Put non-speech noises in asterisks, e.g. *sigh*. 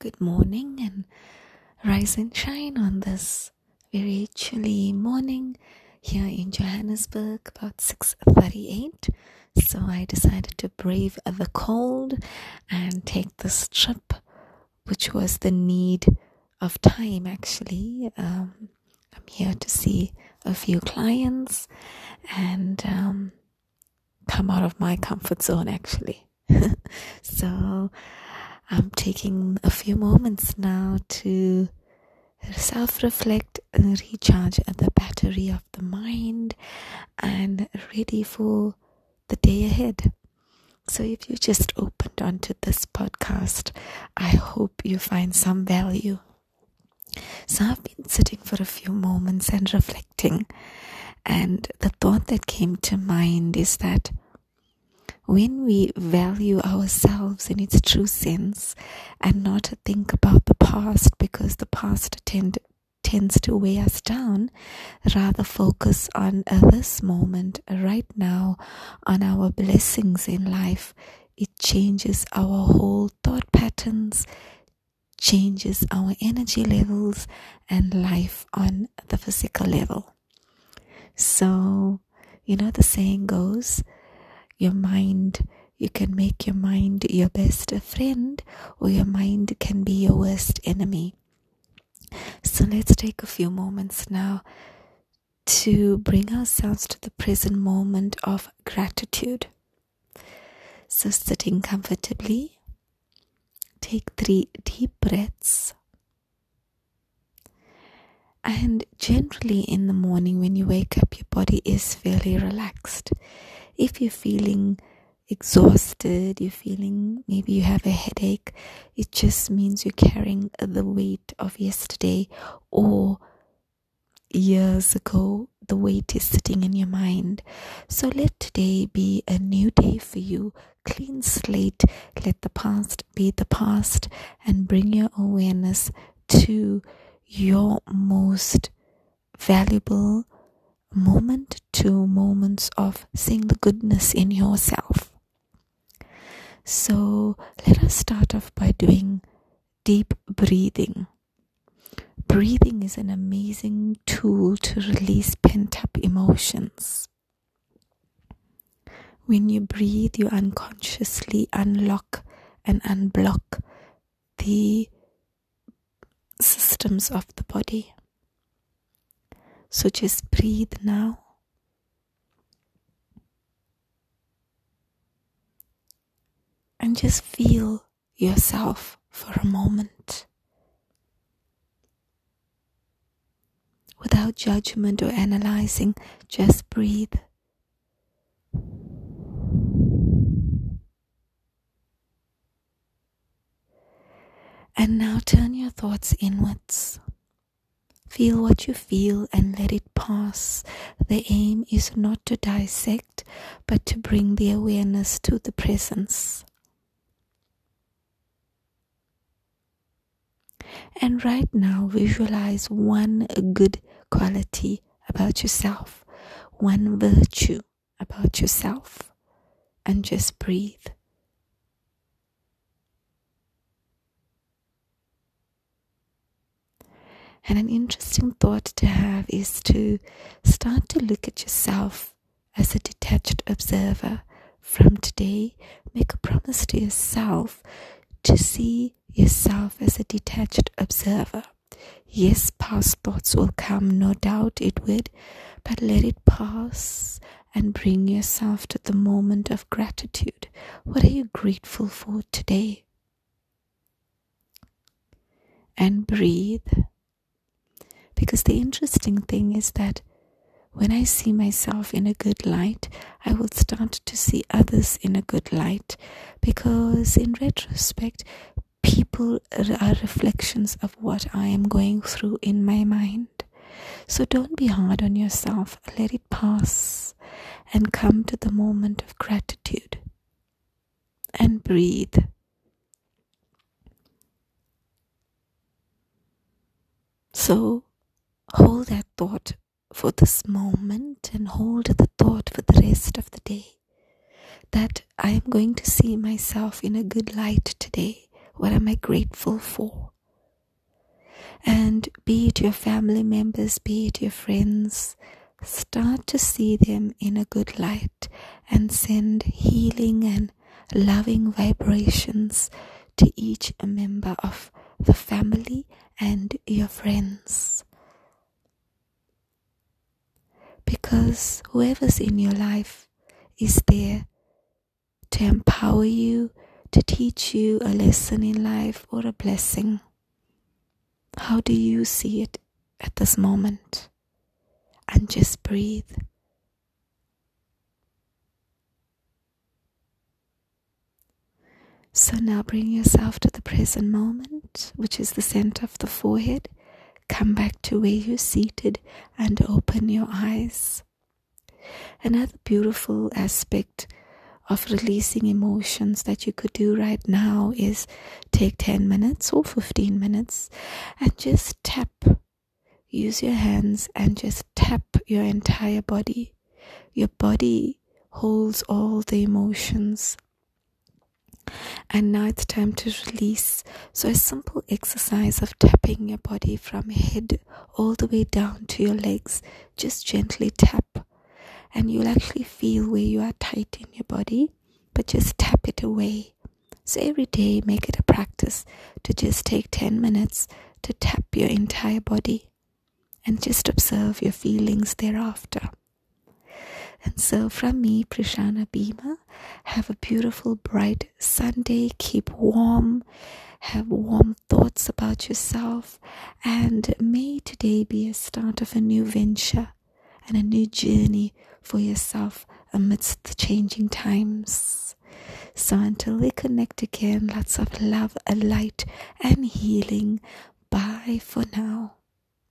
good morning and rise and shine on this very chilly morning here in Johannesburg about 6:38 so I decided to brave the cold and take this trip which was the need of time actually. Um, I'm here to see a few clients and um, come out of my comfort zone actually. *laughs* So I'm taking a few moments now to self reflect and recharge the battery of the mind and ready for the day ahead. So, if you just opened onto this podcast, I hope you find some value. So, I've been sitting for a few moments and reflecting, and the thought that came to mind is that when we value ourselves in its true sense and not think about the past because the past tend, tends to weigh us down, rather focus on this moment right now, on our blessings in life, it changes our whole thought patterns, changes our energy levels and life on the physical level. So, you know, the saying goes, your mind you can make your mind your best friend or your mind can be your worst enemy. So let's take a few moments now to bring ourselves to the present moment of gratitude. So sitting comfortably take three deep breaths. And generally in the morning when you wake up your body is fairly relaxed if you're feeling exhausted, you're feeling maybe you have a headache, it just means you're carrying the weight of yesterday or years ago. The weight is sitting in your mind. So let today be a new day for you. Clean slate. Let the past be the past and bring your awareness to your most valuable moment to moments of seeing the goodness in yourself. So let us start off by doing deep breathing. Breathing is an amazing tool to release pent up emotions. When you breathe, you unconsciously unlock and unblock the systems of the body. So just breathe now. And just feel yourself for a moment. Without judgment or analyzing, just breathe. And now turn your thoughts inwards. Feel what you feel and let it pass. The aim is not to dissect, but to bring the awareness to the presence. And right now, visualize one good quality about yourself, one virtue about yourself, and just breathe. And an interesting thought to have is to start to look at yourself as a detached observer. From today, make a promise to yourself to see yourself as a detached observer. Yes, past thoughts will come, no doubt it would, but let it pass and bring yourself to the moment of gratitude. What are you grateful for today? And breathe. Because the interesting thing is that when I see myself in a good light, I will start to see others in a good light. Because in retrospect, people are reflections of what I am going through in my mind. So don't be hard on yourself, let it pass and come to the moment of gratitude and breathe. So hold that thought for this moment and hold the thought for the rest of the day that I am going to see myself in a good light today. What am I grateful for? And be it your family members, be it your friends, start to see them in a good light and send healing and loving vibrations to each member of the family and your friends. Because whoever's in your life is there to empower you, to teach you a lesson in life or a blessing. How do you see it at this moment? And just breathe. So now bring yourself to the present moment, which is the center of the forehead. Come back to where you're seated and open your eyes. Another beautiful aspect of releasing emotions that you could do right now is take 10 minutes or 15 minutes and just tap. Use your hands and just tap your entire body. Your body holds all the emotions. And now it's time to release. So, a simple exercise of tapping your body from head all the way down to your legs. Just gently tap and you'll actually feel where you are tight in your body, but just tap it away. So every day, make it a practice to just take 10 minutes to tap your entire body and just observe your feelings thereafter. And so, from me, Prashana Bhima, have a beautiful, bright Sunday. Keep warm, have warm thoughts about yourself, and may today be a start of a new venture and a new journey for yourself amidst the changing times. So until we connect again, lots of love, light, and healing. Bye for now.